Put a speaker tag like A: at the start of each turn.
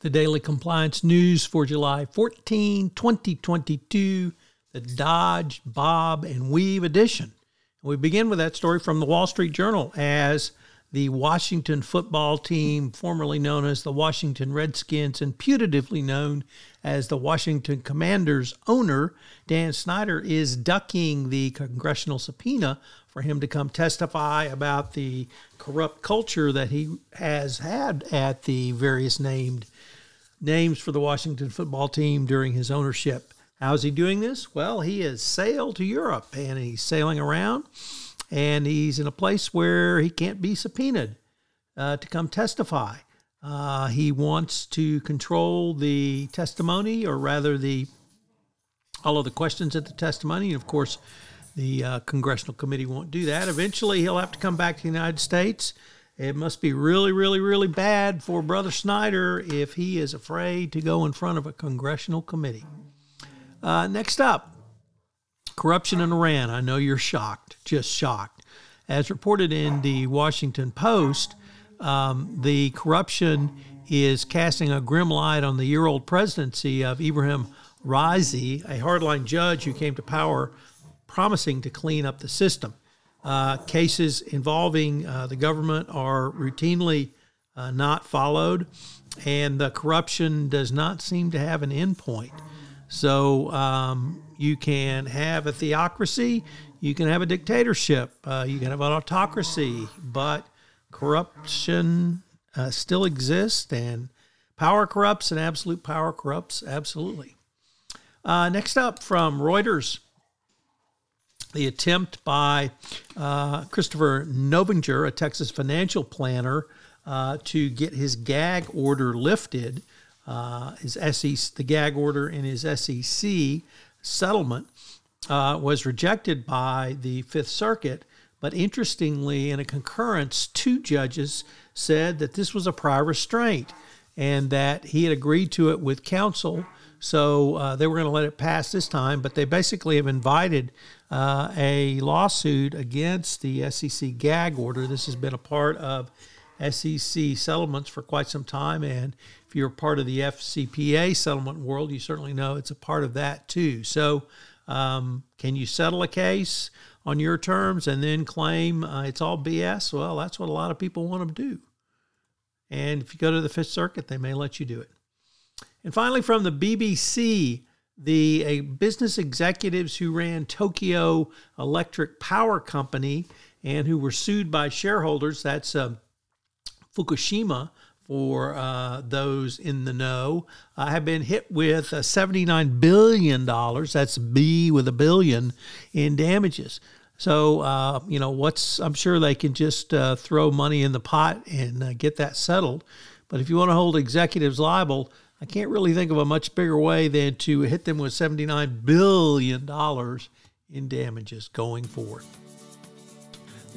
A: The daily compliance news for July 14, 2022, the Dodge, Bob, and Weave edition. We begin with that story from the Wall Street Journal as the Washington football team, formerly known as the Washington Redskins and putatively known as the Washington Commanders owner, Dan Snyder, is ducking the congressional subpoena for him to come testify about the corrupt culture that he has had at the various named names for the Washington football team during his ownership. How's he doing this? Well, he has sailed to Europe and he's sailing around and he's in a place where he can't be subpoenaed uh, to come testify. Uh, he wants to control the testimony, or rather, the all of the questions at the testimony. And of course, the uh, congressional committee won't do that. Eventually, he'll have to come back to the United States. It must be really, really, really bad for Brother Snyder if he is afraid to go in front of a congressional committee. Uh, next up, corruption in Iran. I know you're shocked, just shocked. As reported in the Washington Post, um, the corruption is casting a grim light on the year old presidency of Ibrahim Raisi, a hardline judge who came to power promising to clean up the system. Uh, cases involving uh, the government are routinely uh, not followed, and the corruption does not seem to have an endpoint. So um, you can have a theocracy, you can have a dictatorship, uh, you can have an autocracy, but corruption uh, still exists, and power corrupts, and absolute power corrupts absolutely. Uh, next up from Reuters, the attempt by uh, Christopher Novinger, a Texas financial planner, uh, to get his gag order lifted, uh, his SEC, the gag order in his SEC settlement uh, was rejected by the Fifth Circuit but interestingly, in a concurrence, two judges said that this was a prior restraint and that he had agreed to it with counsel. So uh, they were going to let it pass this time, but they basically have invited uh, a lawsuit against the SEC gag order. This has been a part of SEC settlements for quite some time. And if you're part of the FCPA settlement world, you certainly know it's a part of that too. So, um, can you settle a case? on your terms and then claim uh, it's all BS, well, that's what a lot of people want to do. And if you go to the Fifth Circuit, they may let you do it. And finally, from the BBC, the business executives who ran Tokyo Electric Power Company and who were sued by shareholders, that's uh, Fukushima, for uh, those in the know, have been hit with uh, $79 billion, that's B with a billion, in damages. So, uh, you know, what's, I'm sure they can just uh, throw money in the pot and uh, get that settled. But if you want to hold executives liable, I can't really think of a much bigger way than to hit them with $79 billion in damages going forward.